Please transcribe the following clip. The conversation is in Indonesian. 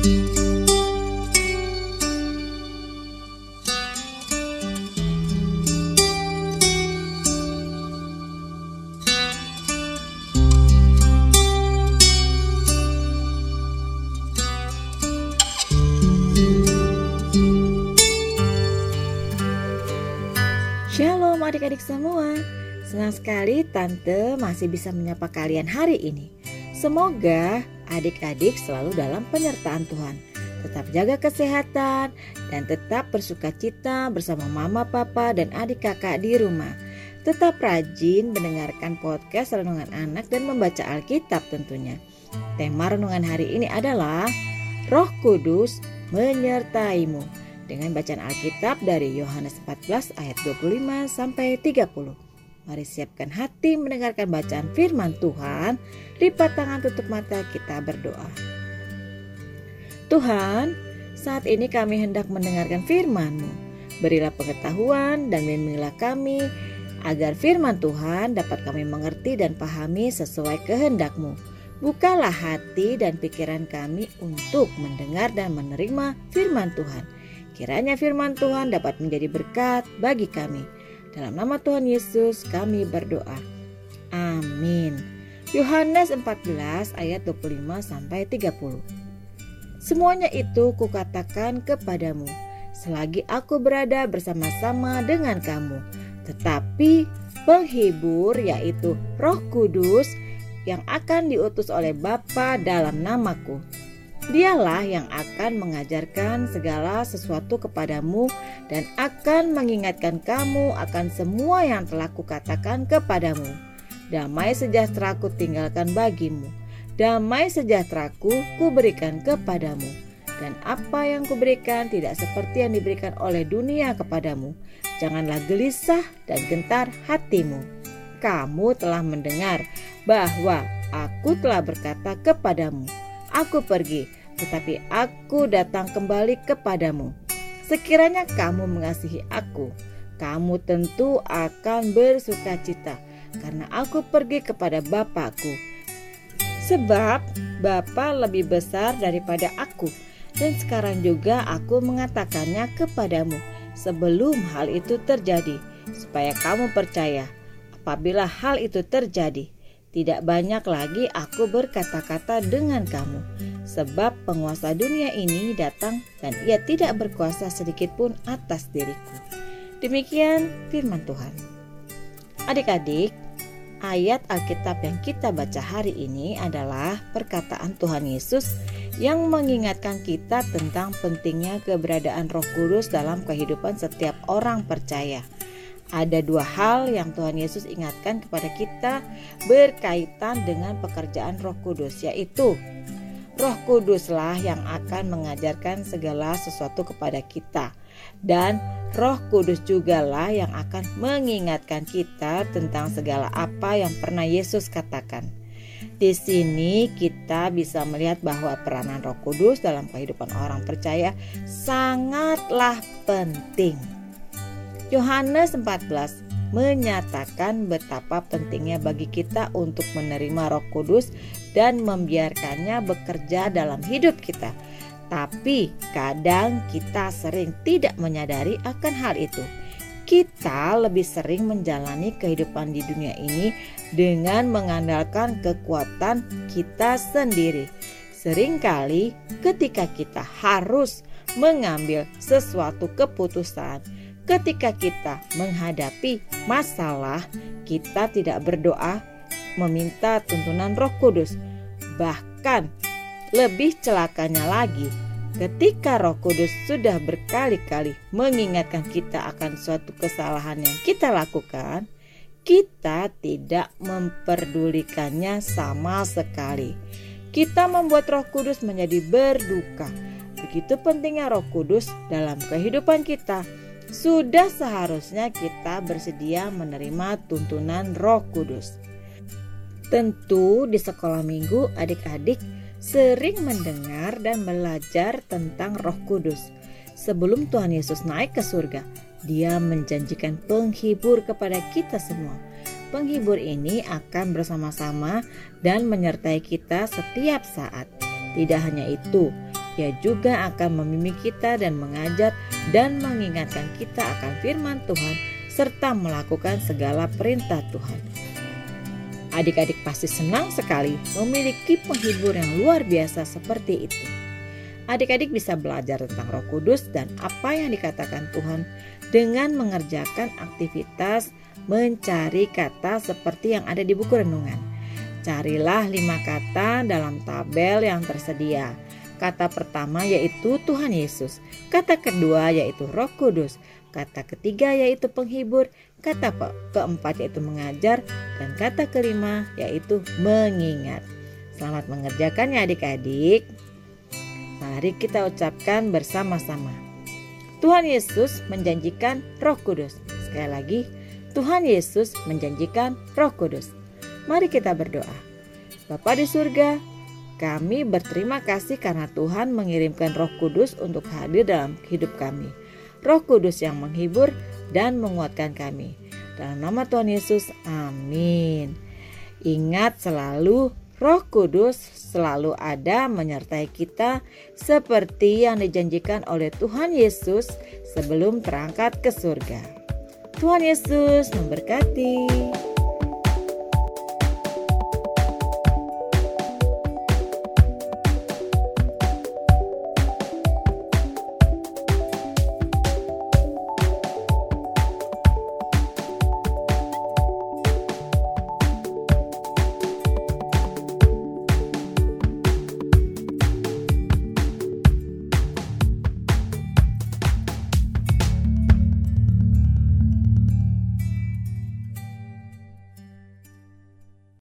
Shalom adik-adik semua. Senang sekali Tante masih bisa menyapa kalian hari ini. Semoga adik-adik selalu dalam penyertaan Tuhan. Tetap jaga kesehatan dan tetap bersuka cita bersama mama, papa, dan adik kakak di rumah. Tetap rajin mendengarkan podcast Renungan Anak dan membaca Alkitab tentunya. Tema renungan hari ini adalah Roh Kudus menyertaimu dengan bacaan Alkitab dari Yohanes 14 ayat 25 sampai 30. Mari siapkan hati mendengarkan bacaan firman Tuhan. Lipat tangan tutup mata kita berdoa. Tuhan, saat ini kami hendak mendengarkan firman-Mu. Berilah pengetahuan dan bimbinglah kami agar firman Tuhan dapat kami mengerti dan pahami sesuai kehendak-Mu. Bukalah hati dan pikiran kami untuk mendengar dan menerima firman Tuhan Kiranya firman Tuhan dapat menjadi berkat bagi kami. Dalam nama Tuhan Yesus kami berdoa. Amin. Yohanes 14 ayat 25 sampai 30. Semuanya itu kukatakan kepadamu selagi aku berada bersama-sama dengan kamu. Tetapi penghibur yaitu Roh Kudus yang akan diutus oleh Bapa dalam namaku Dialah yang akan mengajarkan segala sesuatu kepadamu dan akan mengingatkan kamu akan semua yang telah kukatakan kepadamu. Damai sejahteraku tinggalkan bagimu. Damai sejahteraku kuberikan kepadamu. Dan apa yang kuberikan tidak seperti yang diberikan oleh dunia kepadamu. Janganlah gelisah dan gentar hatimu. Kamu telah mendengar bahwa aku telah berkata kepadamu, Aku pergi, tetapi aku datang kembali kepadamu. Sekiranya kamu mengasihi aku, kamu tentu akan bersuka cita karena aku pergi kepada Bapakku. Sebab Bapa lebih besar daripada aku dan sekarang juga aku mengatakannya kepadamu sebelum hal itu terjadi supaya kamu percaya apabila hal itu terjadi tidak banyak lagi aku berkata-kata dengan kamu, sebab penguasa dunia ini datang dan ia tidak berkuasa sedikit pun atas diriku. Demikian firman Tuhan. Adik-adik, ayat Alkitab yang kita baca hari ini adalah perkataan Tuhan Yesus yang mengingatkan kita tentang pentingnya keberadaan Roh Kudus dalam kehidupan setiap orang percaya ada dua hal yang Tuhan Yesus ingatkan kepada kita berkaitan dengan pekerjaan Roh Kudus, yaitu Roh Kuduslah yang akan mengajarkan segala sesuatu kepada kita, dan Roh Kudus jugalah yang akan mengingatkan kita tentang segala apa yang pernah Yesus katakan. Di sini kita bisa melihat bahwa peranan Roh Kudus dalam kehidupan orang percaya sangatlah penting. Yohanes 14 menyatakan betapa pentingnya bagi kita untuk menerima Roh Kudus dan membiarkannya bekerja dalam hidup kita. Tapi kadang kita sering tidak menyadari akan hal itu. Kita lebih sering menjalani kehidupan di dunia ini dengan mengandalkan kekuatan kita sendiri. Seringkali ketika kita harus mengambil sesuatu keputusan, Ketika kita menghadapi masalah, kita tidak berdoa meminta tuntunan Roh Kudus. Bahkan lebih celakanya lagi, ketika Roh Kudus sudah berkali-kali mengingatkan kita akan suatu kesalahan yang kita lakukan, kita tidak memperdulikannya sama sekali. Kita membuat Roh Kudus menjadi berduka. Begitu pentingnya Roh Kudus dalam kehidupan kita sudah seharusnya kita bersedia menerima tuntunan Roh Kudus. Tentu di sekolah minggu adik-adik sering mendengar dan belajar tentang Roh Kudus. Sebelum Tuhan Yesus naik ke surga, Dia menjanjikan penghibur kepada kita semua. Penghibur ini akan bersama-sama dan menyertai kita setiap saat. Tidak hanya itu, Ia juga akan membimbing kita dan mengajar dan mengingatkan kita akan firman Tuhan serta melakukan segala perintah Tuhan. Adik-adik pasti senang sekali memiliki penghibur yang luar biasa seperti itu. Adik-adik bisa belajar tentang Roh Kudus dan apa yang dikatakan Tuhan dengan mengerjakan aktivitas mencari kata seperti yang ada di buku renungan. Carilah lima kata dalam tabel yang tersedia. Kata pertama yaitu Tuhan Yesus, kata kedua yaitu Roh Kudus, kata ketiga yaitu penghibur, kata keempat yaitu mengajar, dan kata kelima yaitu mengingat. Selamat mengerjakannya adik-adik. Mari kita ucapkan bersama-sama. Tuhan Yesus menjanjikan Roh Kudus. Sekali lagi, Tuhan Yesus menjanjikan Roh Kudus. Mari kita berdoa. Bapa di surga, kami berterima kasih karena Tuhan mengirimkan Roh Kudus untuk hadir dalam hidup kami. Roh Kudus yang menghibur dan menguatkan kami. Dalam nama Tuhan Yesus, amin. Ingat selalu Roh Kudus selalu ada menyertai kita seperti yang dijanjikan oleh Tuhan Yesus sebelum terangkat ke surga. Tuhan Yesus memberkati.